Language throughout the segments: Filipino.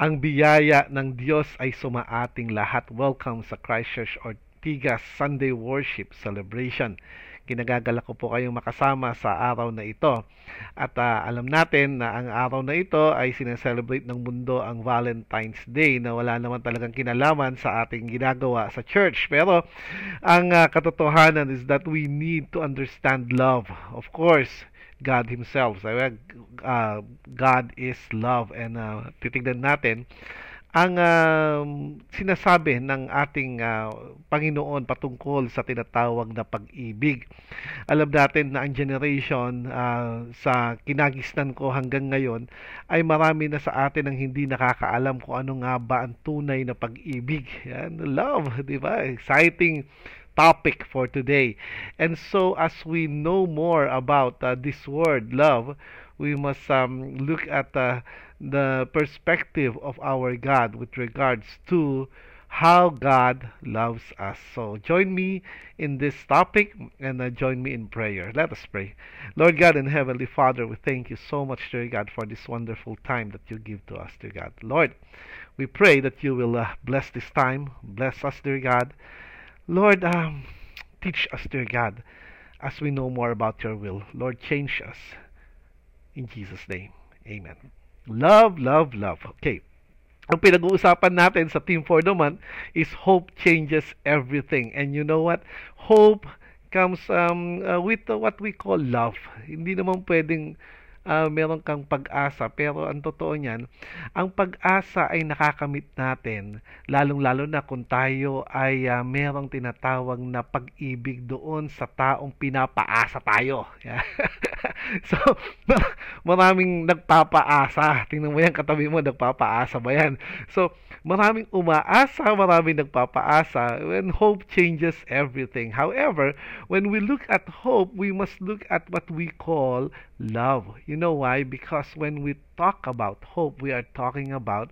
Ang biyaya ng Diyos ay sumaating lahat. Welcome sa Christchurch Ortigas Sunday Worship Celebration. Kinagagalak ko po kayong makasama sa araw na ito. At uh, alam natin na ang araw na ito ay sineselebrate ng mundo ang Valentine's Day na wala naman talagang kinalaman sa ating ginagawa sa church. Pero ang uh, katotohanan is that we need to understand love. Of course, God Himself. Sabi, uh, God is love. And uh, titignan natin ang uh, sinasabi ng ating uh, Panginoon patungkol sa tinatawag na pag-ibig. Alam natin na ang generation uh, sa kinagisnan ko hanggang ngayon ay marami na sa atin ang hindi nakakaalam kung ano nga ba ang tunay na pag-ibig. Yan, love, di ba? Exciting topic for today. And so, as we know more about uh, this word, love, we must um, look at uh, the perspective of our God with regards to how God loves us. So, join me in this topic and uh, join me in prayer. Let us pray. Lord God and Heavenly Father, we thank you so much, dear God, for this wonderful time that you give to us, dear God. Lord, we pray that you will uh, bless this time, bless us, dear God Lord, um, teach us, dear God, as we know more about your will. Lord, change us. In Jesus' name, amen. Love, love, love. Okay. Ang pinag-uusapan natin sa Team for the Month is hope changes everything. And you know what? Hope comes um, uh, with uh, what we call love. Hindi naman pwedeng uh, meron kang pag-asa. Pero ang totoo niyan, ang pag-asa ay nakakamit natin, lalong-lalo na kung tayo ay uh, merong tinatawag na pag-ibig doon sa taong pinapaasa tayo. so, maraming nagpapaasa. Tingnan mo yan, katabi mo, nagpapaasa ba yan? So, maraming umaasa, maraming nagpapaasa. When hope changes everything. However, when we look at hope, we must look at what we call love. You know why? Because when we talk about hope, we are talking about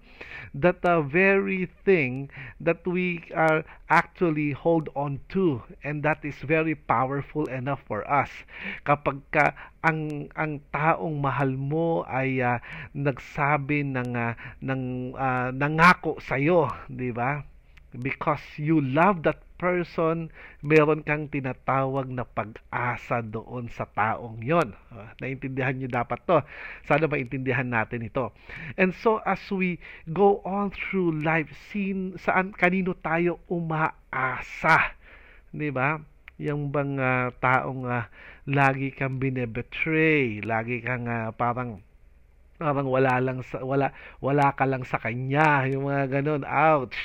that the very thing that we are actually hold on to and that is very powerful enough for us. Kapag ka ang ang taong mahal mo ay uh, nagsabi ng uh, ng uh, nangako sa iyo, 'di ba? Because you love that person, meron kang tinatawag na pag-asa doon sa taong yon. Uh, naintindihan nyo dapat to. Sana maintindihan natin ito. And so as we go on through life, sin, saan kanino tayo umaasa? 'Di ba? Yung bang uh, taong uh, lagi kang binebetray, lagi kang uh, parang parang wala lang sa wala wala ka lang sa kanya. Yung mga ganun ouch.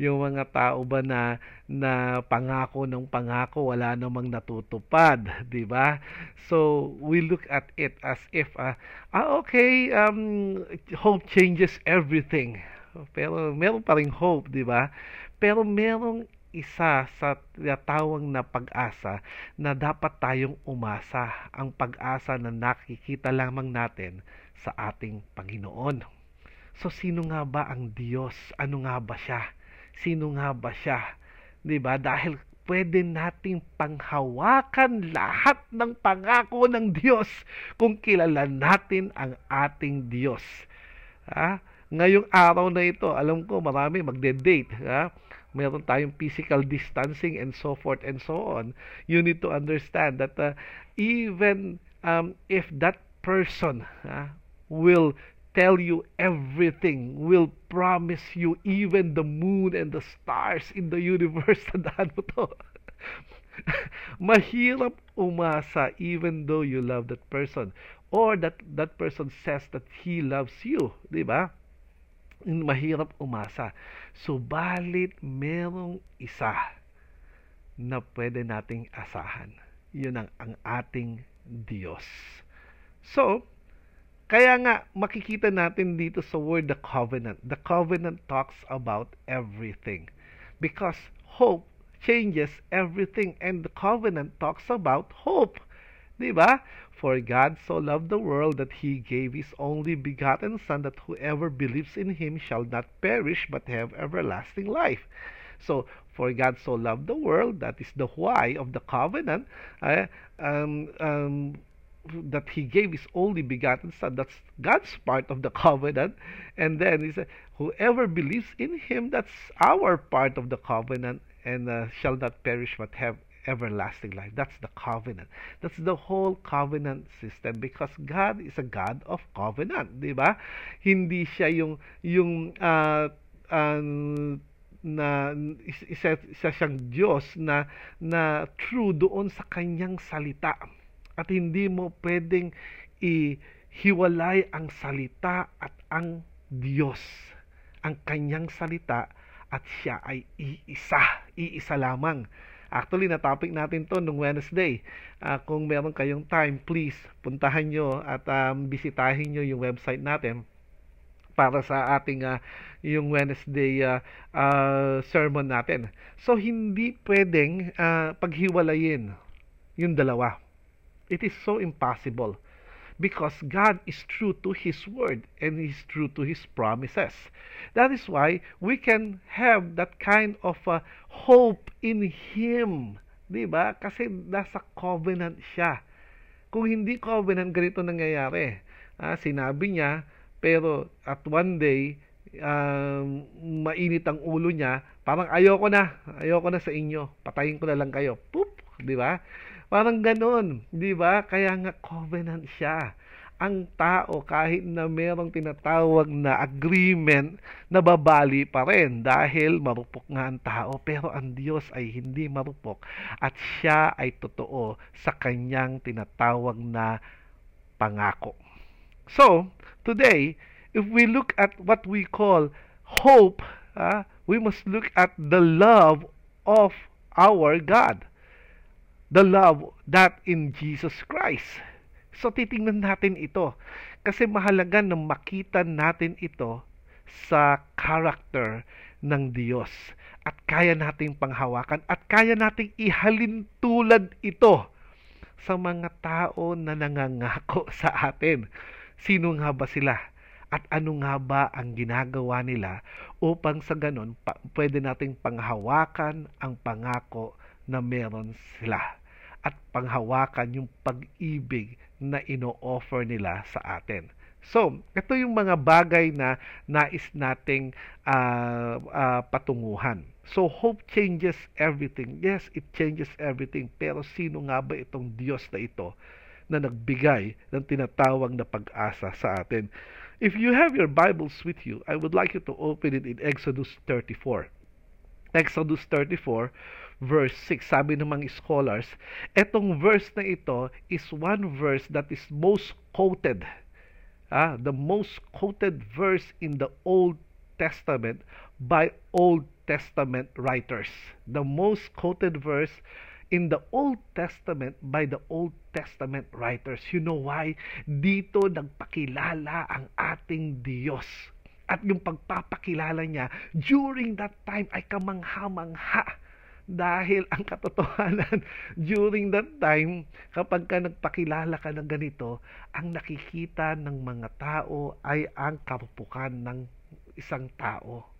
Yung mga tao ba na na pangako ng pangako wala namang natutupad di ba? So we look at it as if uh, ah okay um hope changes everything. Pero meron pa ring hope di ba? Pero merong isa sa tinatawag na pag-asa na dapat tayong umasa. Ang pag-asa na nakikita lamang natin sa ating Panginoon. So sino nga ba ang Diyos? Ano nga ba siya? Sino nga ba siya? 'Di ba? Dahil pwede nating panghawakan lahat ng pangako ng Diyos kung kilala natin ang ating Diyos. Ha? Ngayong araw na ito, alam ko marami magde-date, ha? Meron tayong physical distancing and so forth and so on. You need to understand that uh, even um, if that person, ha, will tell you everything, will promise you even the moon and the stars in the universe. Tandaan mo to. Mahirap umasa even though you love that person or that that person says that he loves you, 'di ba? Mahirap umasa. Subalit merong isa na pwede nating asahan. 'Yun ang ang ating Diyos. So, kaya nga, makikita natin dito sa word the covenant. The covenant talks about everything. Because hope changes everything and the covenant talks about hope. Di ba? For God so loved the world that he gave his only begotten Son that whoever believes in him shall not perish but have everlasting life. So, for God so loved the world, that is the why of the covenant. Uh, um, um, that he gave his only begotten son. That's god's part of the covenant. And then he said whoever believes in him that's our part of the covenant and uh, shall not perish but have everlasting life. That's the covenant. That's the whole covenant system because God is a God of covenant di ba? Hindi siya yung yung uh, uh, na isa, isa siyang Diyos na na true doon sa kanyang salita at hindi mo pwedeng ihiwalay ang salita at ang Diyos ang kanyang salita at siya ay iisa iisa lamang Actually, na-topic natin to nung Wednesday. Uh, kung meron kayong time, please, puntahan nyo at um, bisitahin nyo yung website natin para sa ating uh, yung Wednesday uh, uh, sermon natin. So hindi pwedeng uh, paghiwalayin yung dalawa. It is so impossible because God is true to his word and he's true to his promises. That is why we can have that kind of uh, hope in him. 'Di ba? Kasi nasa covenant siya. Kung hindi covenant ganito nangyayari. Ah, sinabi niya pero at one day, um, mainit ang ulo niya, parang ayoko na, ayoko na sa inyo, patayin ko na lang kayo. Poop, di ba? Parang ganun, di ba? Kaya nga covenant siya. Ang tao, kahit na merong tinatawag na agreement, nababali pa rin dahil marupok nga ang tao. Pero ang Diyos ay hindi marupok at siya ay totoo sa kanyang tinatawag na pangako. So, today, if we look at what we call hope, uh, we must look at the love of our God. The love that in Jesus Christ. So, titingnan natin ito. Kasi mahalaga na makita natin ito sa character ng Diyos. At kaya nating panghawakan at kaya nating ihalin tulad ito sa mga tao na nangangako sa atin. Sino nga ba sila? At ano nga ba ang ginagawa nila upang sa ganon pa, pwede nating panghawakan ang pangako na meron sila at panghawakan yung pag-ibig na ino-offer nila sa atin. So, ito yung mga bagay na nais nating uh, uh, patunguhan. So, hope changes everything. Yes, it changes everything. Pero sino nga ba itong Diyos na ito na nagbigay ng tinatawag na pag-asa sa atin. If you have your Bibles with you, I would like you to open it in Exodus 34. Exodus 34 verse 6. Sabi ng mga scholars, etong verse na ito is one verse that is most quoted. Ah, the most quoted verse in the Old Testament by Old Testament writers. The most quoted verse in the Old Testament by the Old Testament writers. You know why? Dito nagpakilala ang ating Diyos. At yung pagpapakilala niya during that time ay kamangha-mangha. Dahil ang katotohanan, during that time, kapag ka nagpakilala ka ng ganito, ang nakikita ng mga tao ay ang kapupukan ng isang tao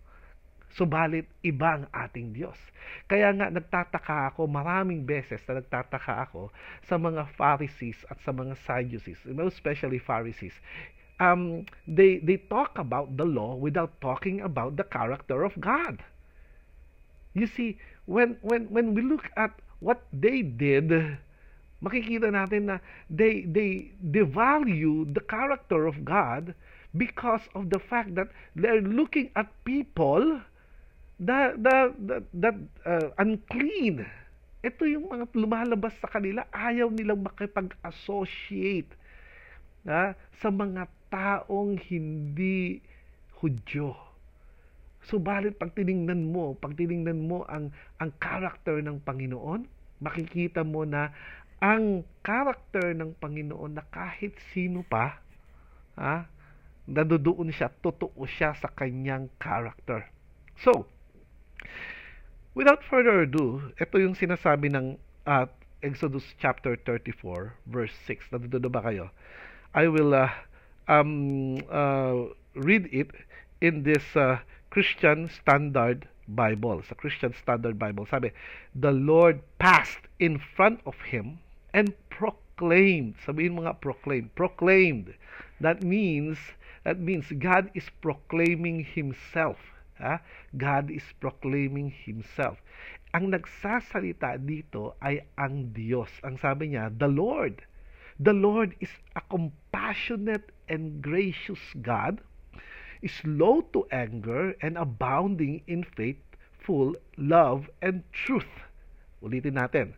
Subalit, iba ang ating Diyos. Kaya nga, nagtataka ako, maraming beses na nagtataka ako sa mga Pharisees at sa mga Sadducees, especially Pharisees. Um, they, they talk about the law without talking about the character of God. You see, when, when, when we look at what they did, makikita natin na they, they devalue the character of God because of the fact that they're looking at people that, that, that, that uh, unclean. Ito yung mga lumalabas sa kanila, ayaw nilang makipag-associate na, sa mga taong hindi Hudyo. Subalit pag tiningnan mo, pag tiningnan mo ang ang character ng Panginoon, makikita mo na ang character ng Panginoon na kahit sino pa, ha, nadudoon siya, totoo siya sa kanyang character. So, Without further ado, ito yung sinasabi ng uh, Exodus chapter 34 verse 6. Nandito ba kayo? I will uh, um, uh, read it in this uh, Christian Standard Bible. Sa Christian Standard Bible, sabi, The Lord passed in front of him and proclaimed. Sabihin mo nga proclaimed. Proclaimed. That means that means God is proclaiming himself. Ha? God is proclaiming himself. Ang nagsasalita dito ay ang Diyos. Ang sabi niya, the Lord. The Lord is a compassionate and gracious God, slow to anger and abounding in faithful love and truth. Ulitin natin.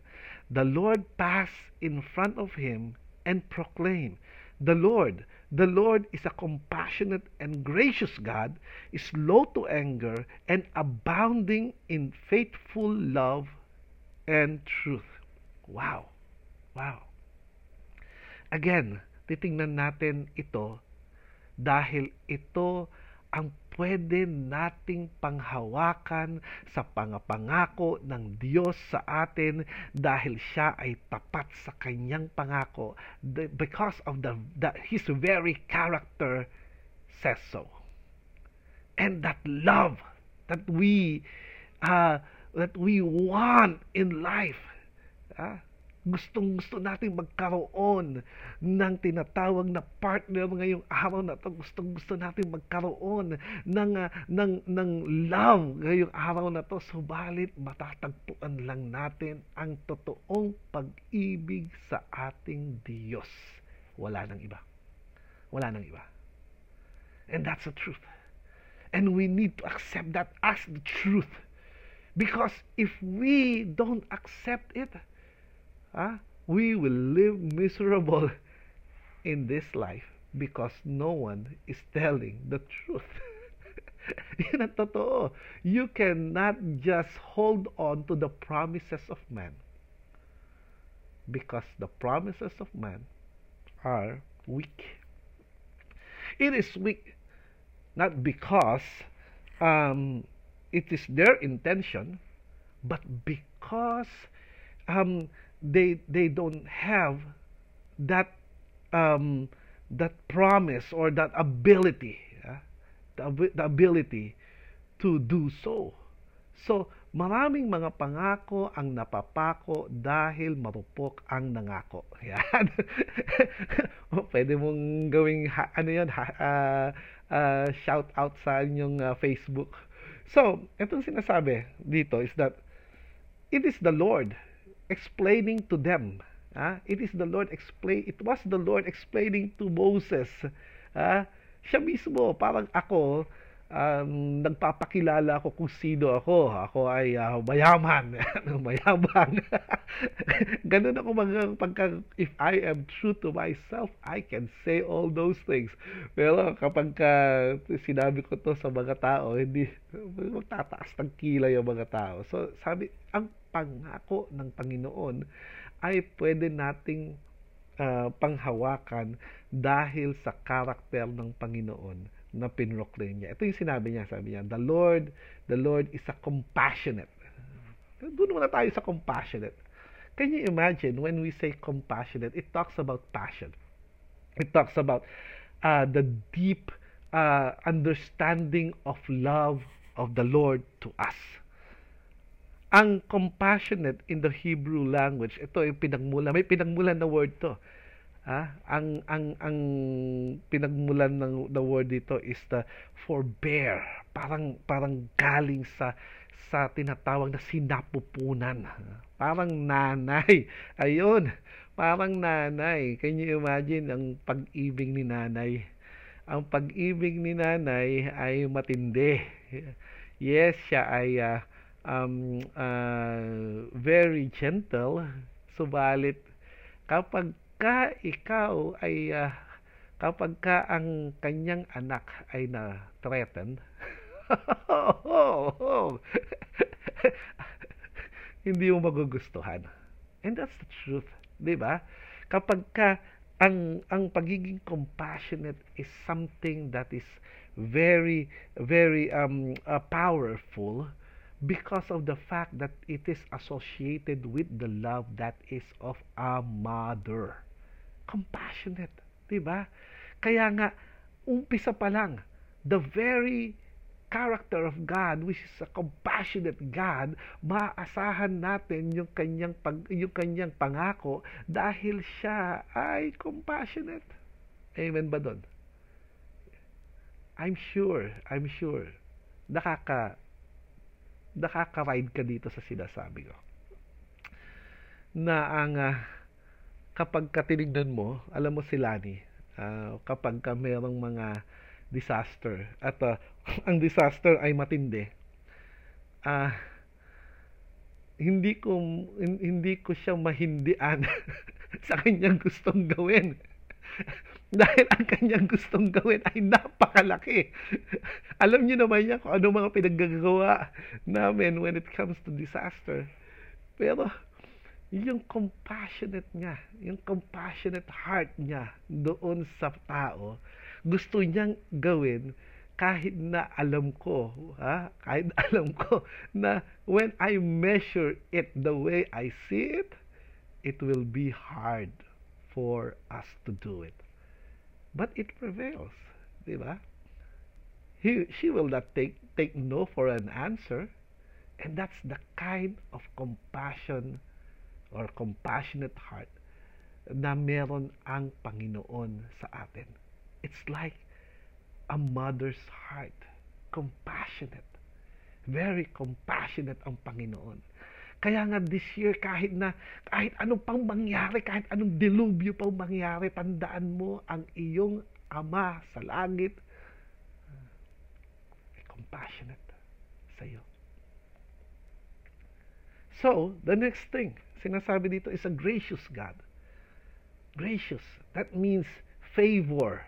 The Lord passed in front of him and proclaimed, The Lord, the Lord is a compassionate and gracious God, slow to anger, and abounding in faithful love and truth. Wow. Wow. Again, titingnan natin ito dahil ito ang pwede nating panghawakan sa pangapangako ng Diyos sa atin dahil siya ay tapat sa kanyang pangako because of the, the his very character says so. And that love that we uh, that we want in life uh, gustong gusto nating magkaroon ng tinatawag na partner ngayong araw na to. Gustong gusto nating magkaroon ng uh, ng ng love ngayong araw na to. Subalit matatagpuan lang natin ang totoong pag-ibig sa ating Diyos. Wala nang iba. Wala nang iba. And that's the truth. And we need to accept that as the truth. Because if we don't accept it ah, we will live miserable in this life because no one is telling the truth. Yan ang totoo. You cannot just hold on to the promises of man because the promises of man are weak. It is weak not because um, it is their intention, but because um, they they don't have that um, that promise or that ability uh, the, the ability to do so. So maraming mga pangako ang napapako dahil marupok ang nangako yan pwede mong gawing ha, ano yan ha, uh, uh, shout out sa inyong uh, Facebook. So itong sinasabi dito is that it is the Lord explaining to them. Ah, it is the Lord explain it was the Lord explaining to Moses. Ah, siya mismo parang ako um, nagpapakilala ako kung sino ako. Ako ay uh, mayaman, mayaman. Ganun ako mga pagka if I am true to myself, I can say all those things. Pero kapag ka, sinabi ko to sa mga tao, hindi magtataas ng kilay yung mga tao. So sabi, ang pangako ng Panginoon ay pwede nating uh, panghawakan dahil sa karakter ng Panginoon na pinroclaim niya. Ito yung sinabi niya, sabi niya, the Lord, the Lord is a compassionate. Doon muna tayo sa compassionate. Can you imagine when we say compassionate, it talks about passion. It talks about uh, the deep uh, understanding of love of the Lord to us. Ang compassionate in the Hebrew language, ito yung pinagmula, may pinagmulan na word to. Ah, ang ang ang pinagmulan ng the word dito is the forbear. Parang parang galing sa sa tinatawag na sinapupunan. Parang nanay. Ayun, parang nanay. Can you imagine ang pag-ibig ni nanay? Ang pag-ibig ni nanay ay matindi. Yes, siya ay uh, um, uh, very gentle, subalit kapag ka ikaw ay uh, kapag ka ang kanyang anak ay na threaten. Hindi mo magugustuhan. And that's the truth di ba? Kapag ka ang ang pagiging compassionate is something that is very very um uh, powerful because of the fact that it is associated with the love that is of a mother. Compassionate, 'di ba? Kaya nga umpisa pa lang, the very character of God, which is a compassionate God, maaasahan natin yung kanyang, pag, yung kanyang pangako dahil siya ay compassionate. Amen ba doon? I'm sure, I'm sure, nakaka, nakaka-ride ka dito sa sinasabi ko. Na ang uh, kapag katinignan mo, alam mo si Lani, uh, kapag ka merong mga disaster at uh, ang disaster ay matindi, ah, uh, hindi ko hindi ko siya mahindian sa kanyang gustong gawin. Dahil ang kanyang gustong gawin ay napakalaki. Alam niyo naman niya kung ano mga pinaggagawa namin when it comes to disaster. Pero yung compassionate niya, yung compassionate heart niya doon sa tao, gusto niyang gawin kahit na alam ko, ha? kahit alam ko na when I measure it the way I see it, it will be hard for us to do it. But it prevails, di ba? He, she will not take, take no for an answer. And that's the kind of compassion or compassionate heart na meron ang Panginoon sa atin. It's like a mother's heart. Compassionate. Very compassionate ang Panginoon. Kaya nga this year, kahit na, kahit anong pang mangyari, kahit anong delubyo pang mangyari, tandaan mo ang iyong Ama sa langit compassionate sa iyo. So, the next thing, sinasabi dito is a gracious God. Gracious. That means favor.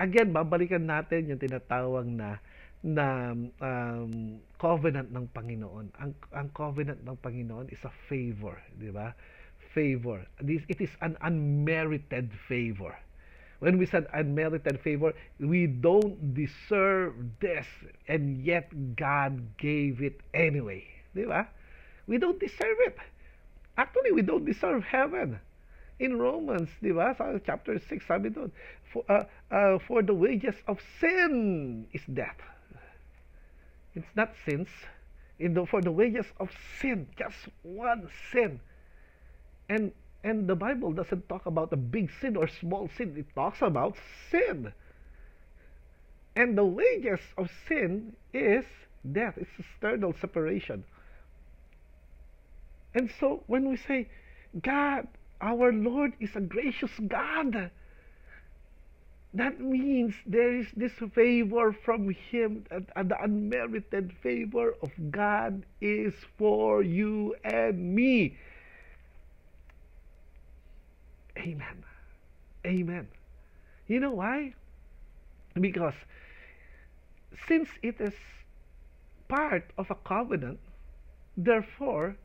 Again, babalikan natin yung tinatawag na na um, covenant ng Panginoon. Ang ang covenant ng Panginoon is a favor, di ba? Favor. This it is an unmerited favor. When we said unmerited favor, we don't deserve this and yet God gave it anyway, di ba? We don't deserve it. Actually, we don't deserve heaven. In Romans, di ba, sa chapter 6, sabi doon, for, uh, uh, for the wages of sin is death. It's not sins. In the, for the wages of sin, just one sin. And and the Bible doesn't talk about a big sin or small sin. It talks about sin. And the wages of sin is death. It's eternal separation. And so when we say, God, our Lord is a gracious God, that means there is this favor from Him, and the unmerited favor of God is for you and me. Amen. Amen. You know why? Because since it is part of a covenant, therefore,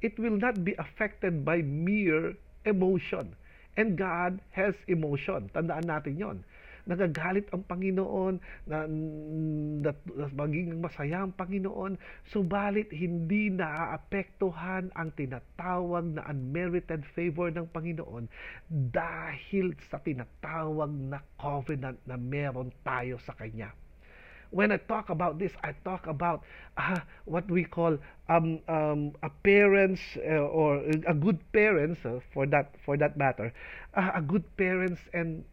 it will not be affected by mere emotion. And God has emotion. Tandaan natin yon. Nagagalit ang Panginoon, na, na, na maging masaya ang Panginoon, subalit hindi naaapektuhan ang tinatawag na unmerited favor ng Panginoon dahil sa tinatawag na covenant na meron tayo sa Kanya when I talk about this, I talk about uh, what we call um, um, a parents uh, or a good parents uh, for that for that matter, uh, a good parents and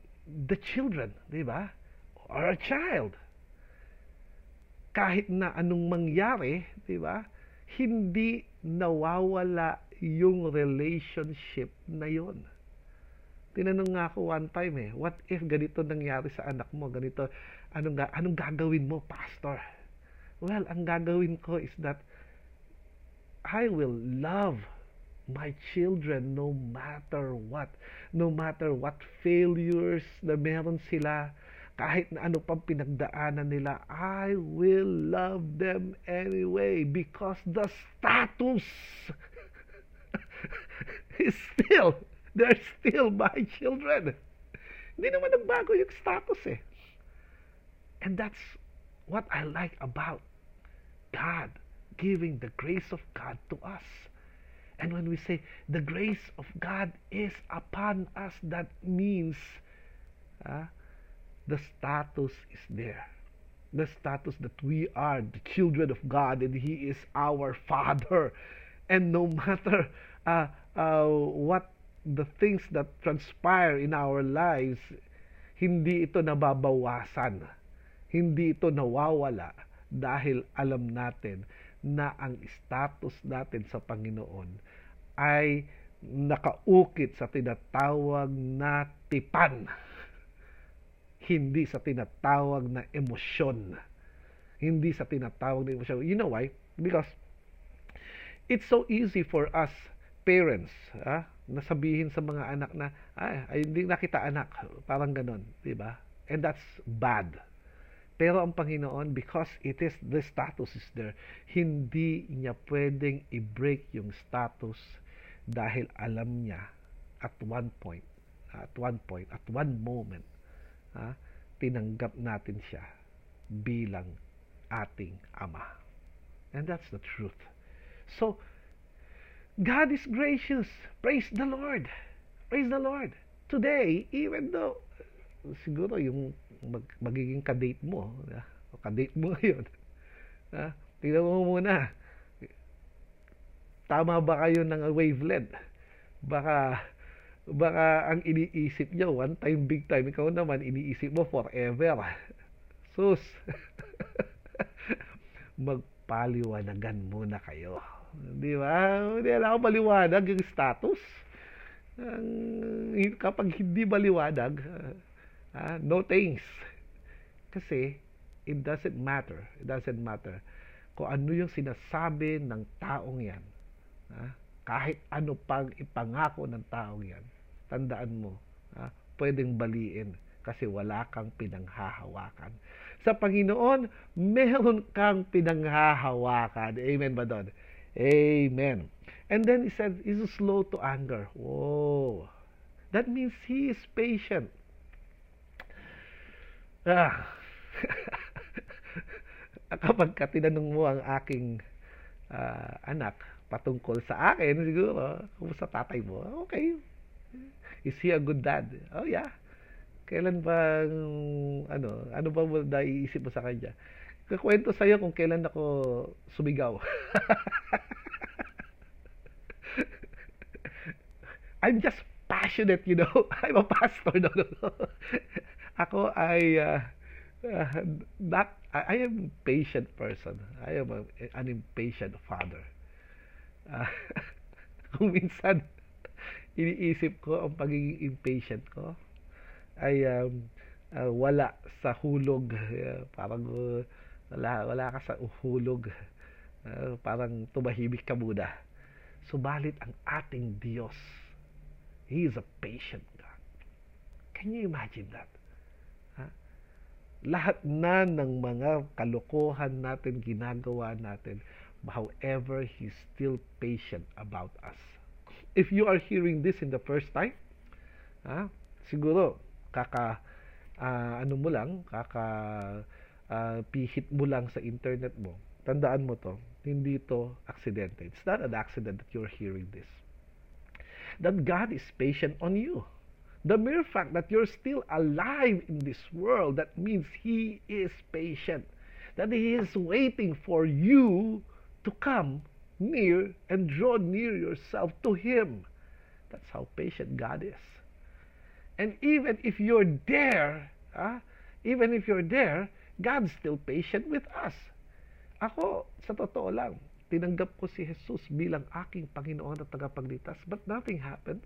the children, di ba? Or a child. Kahit na anong mangyari, di ba? Hindi nawawala yung relationship na yon. Tinanong nga ako one time eh, what if ganito nangyari sa anak mo, ganito, anong, anong gagawin mo, pastor? Well, ang gagawin ko is that I will love my children no matter what. No matter what failures na meron sila, kahit na ano pang pinagdaanan nila, I will love them anyway because the status is still They're still my children. Hindi naman nagbago yung status eh. And that's what I like about God giving the grace of God to us. And when we say the grace of God is upon us, that means uh, the status is there. the status that we are the children of God and He is our Father. And no matter uh, uh, what the things that transpire in our lives, hindi ito nababawasan. Hindi ito nawawala dahil alam natin na ang status natin sa Panginoon ay nakaukit sa tinatawag na tipan hindi sa tinatawag na emosyon. Hindi sa tinatawag na emosyon. You know why? Because it's so easy for us parents, ah, nasabihin sa mga anak na, ay, hindi nakita anak. Parang ganon, di ba? And that's bad. Pero ang Panginoon, because it is, the status is there, hindi niya pwedeng i-break yung status dahil alam niya at one point, at one point, at one moment, ha, tinanggap natin siya bilang ating Ama. And that's the truth. So, God is gracious. Praise the Lord. Praise the Lord. Today, even though, siguro yung mag, magiging kadate mo, o kadate mo ngayon, ha, tingnan mo muna, tama ba kayo ng wavelength? Baka baka ang iniisip niya one time big time ikaw naman iniisip mo forever. Sus! Magpaliwanagan muna kayo. Di ba? Hindi alam ko maliwanag yung status. Ang, kapag hindi maliwanag uh, no thanks kasi it doesn't matter it doesn't matter kung ano yung sinasabi ng taong yan uh, kahit ano pang ipangako ng taong yan tandaan mo, ha, pwedeng baliin kasi wala kang pinanghahawakan. Sa Panginoon, meron kang pinanghahawakan. Amen ba doon? Amen. And then he said, he's slow to anger. Whoa. That means he is patient. Ah. Kapag ka mo ang aking uh, anak patungkol sa akin, siguro, kumusta tatay mo? Okay, Is he a good dad? Oh yeah. Kailan ba ano, ano ba mo naiisip mo sa kanya? Kakwento sa iyo kung kailan ako sumigaw. I'm just passionate, you know. I'm a pastor. No, no, no. Ako ay uh, uh, not I am patient person. I am a, an impatient father. Uh, kung minsan iniisip ko ang pagiging impatient ko ay um, uh, wala sa hulog uh, parang uh, wala wala ka sa hulog uh, parang tumahimik ka muna subalit ang ating Diyos He is a patient God can you imagine that ha? Lahat na ng mga kalokohan natin ginagawa natin however He's still patient about us if you are hearing this in the first time, ah, siguro kaka uh, ano mo lang, kaka uh, pihit mo lang sa internet mo. Tandaan mo to, hindi to aksidente. It's not an accident that you're hearing this. That God is patient on you. The mere fact that you're still alive in this world, that means He is patient. That He is waiting for you to come near and draw near yourself to Him. That's how patient God is. And even if you're there, ah, even if you're there, God's still patient with us. Ako, sa totoo lang, tinanggap ko si Jesus bilang aking Panginoon at tagapagligtas, but nothing happened.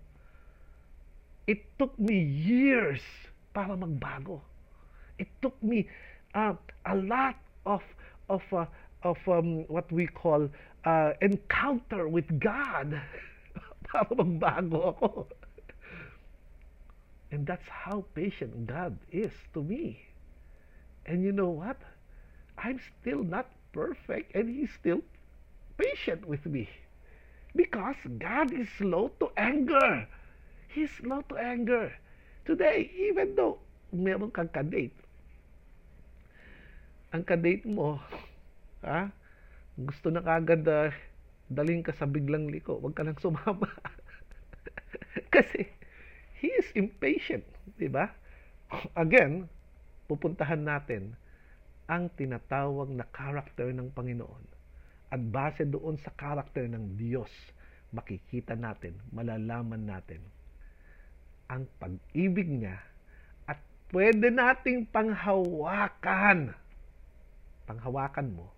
It took me years para magbago. It took me uh, a lot of of uh, of um, what we call uh, encounter with God para magbago ako. And that's how patient God is to me. And you know what? I'm still not perfect and He's still patient with me. Because God is slow to anger. He's slow to anger. Today, even though meron kang kadate, ang kadate mo, ha, gusto na kagad uh, daling ka sa biglang liko, wag ka nang sumama. Kasi he is impatient, di ba? Again, pupuntahan natin ang tinatawag na character ng Panginoon. At base doon sa character ng Diyos, makikita natin, malalaman natin ang pag-ibig niya at pwede nating panghawakan. Panghawakan mo,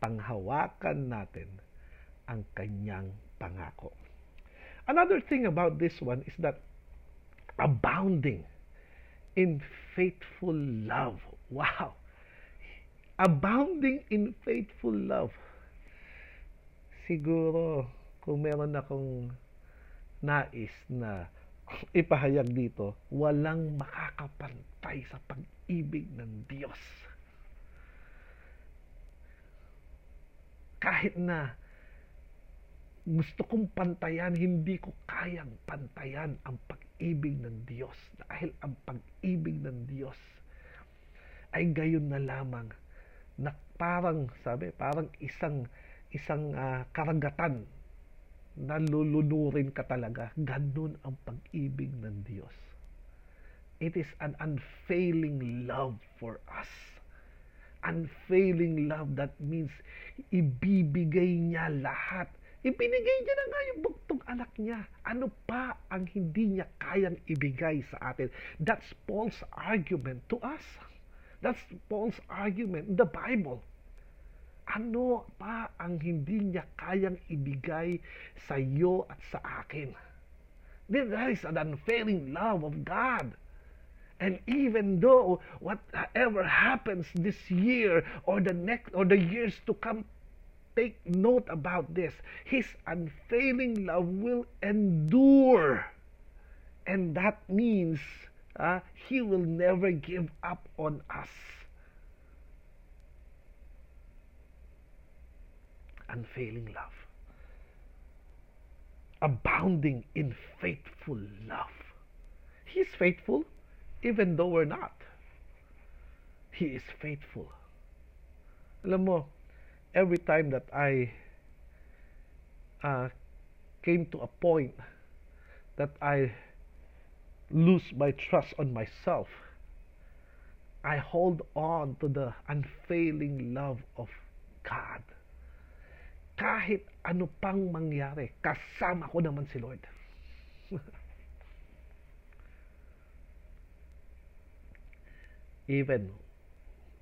panghawakan natin ang kanyang pangako. Another thing about this one is that abounding in faithful love. Wow! Abounding in faithful love. Siguro, kung meron akong nais na ipahayag dito, walang makakapantay sa pag-ibig ng Diyos. Kahit na gusto kong pantayan, hindi ko kayang pantayan ang pag-ibig ng Diyos. Dahil ang pag-ibig ng Diyos ay gayon na lamang na parang, sabi, parang isang isang uh, karagatan na lulunurin ka talaga. Ganun ang pag-ibig ng Diyos. It is an unfailing love for us. Unfailing love, that means ibibigay niya lahat Ipinigay niya na nga yung bugtong anak niya. Ano pa ang hindi niya kayang ibigay sa atin? That's Paul's argument to us. That's Paul's argument in the Bible. Ano pa ang hindi niya kayang ibigay sa iyo at sa akin? There is an unfailing love of God. And even though whatever happens this year or the next or the years to come take note about this. His unfailing love will endure. And that means uh, He will never give up on us. Unfailing love. Abounding in faithful love. He's faithful even though we're not. He is faithful. Alam mo, every time that I uh, came to a point that I lose my trust on myself, I hold on to the unfailing love of God. Kahit ano pang mangyari, kasama ko naman si Lord. even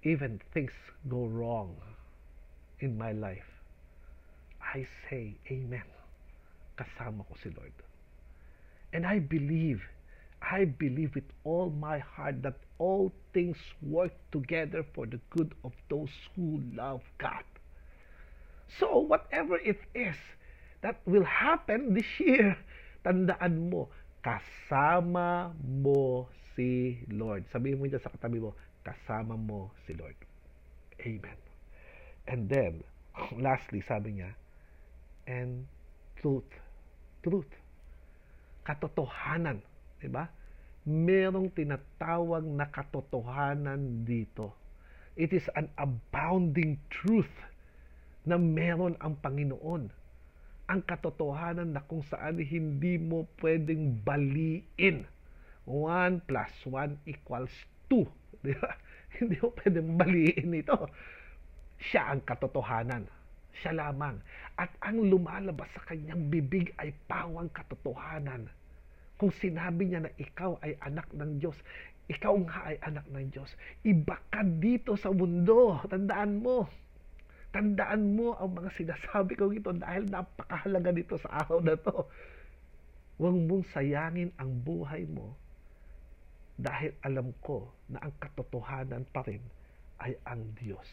even things go wrong in my life, I say, Amen. Kasama ko si Lord. And I believe, I believe with all my heart that all things work together for the good of those who love God. So, whatever it is that will happen this year, tandaan mo, kasama mo si Lord. Sabihin mo dyan sa katabi mo, kasama mo si Lord. Amen. And then, lastly, sabi niya, and truth. Truth. Katotohanan. Ba? Merong tinatawag na katotohanan dito. It is an abounding truth na meron ang Panginoon. Ang katotohanan na kung saan hindi mo pwedeng baliin. 1 plus 1 equals 2. Di ba? Hindi mo pwedeng baliin ito siya ang katotohanan. Siya lamang. At ang lumalabas sa kanyang bibig ay pawang katotohanan. Kung sinabi niya na ikaw ay anak ng Diyos, ikaw nga ay anak ng Diyos. Iba ka dito sa mundo. Tandaan mo. Tandaan mo ang mga sinasabi ko ito dahil napakahalaga dito sa araw na to. Huwag mong sayangin ang buhay mo dahil alam ko na ang katotohanan pa rin ay ang Diyos.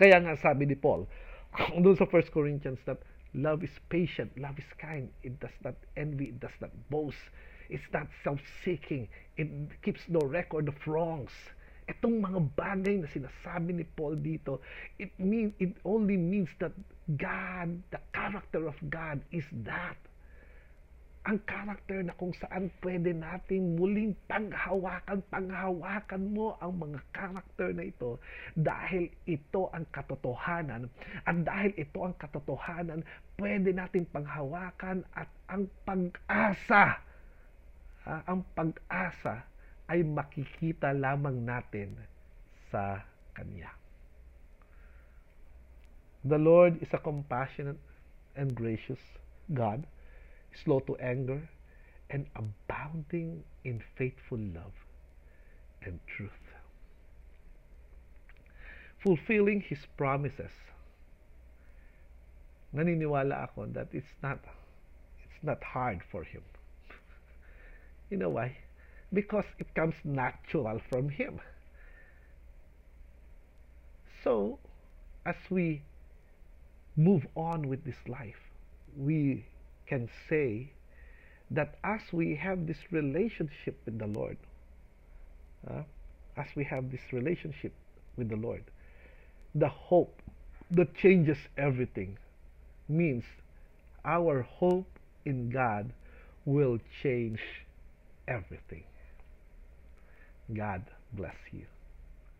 Kaya nga sabi ni Paul, doon sa 1 Corinthians that love is patient, love is kind, it does not envy, it does not boast, it's not self-seeking, it keeps no record of wrongs. Itong mga bagay na sinasabi ni Paul dito, it mean it only means that God, the character of God is that. Ang karakter na kung saan pwede nating muling panghawakan, panghawakan mo ang mga karakter na ito dahil ito ang katotohanan. At dahil ito ang katotohanan, pwede nating panghawakan at ang pag-asa, ah, ang pag-asa ay makikita lamang natin sa Kanya. The Lord is a compassionate and gracious God, slow to anger, and abounding in faithful love and truth. Fulfilling His promises. Naniniwala ako that it's not it's not hard for Him. You know why? Because it comes natural from Him. So, as we move on with this life, we can say that as we have this relationship with the Lord, uh, as we have this relationship with the Lord, the hope that changes everything means our hope in God will change everything. God bless you.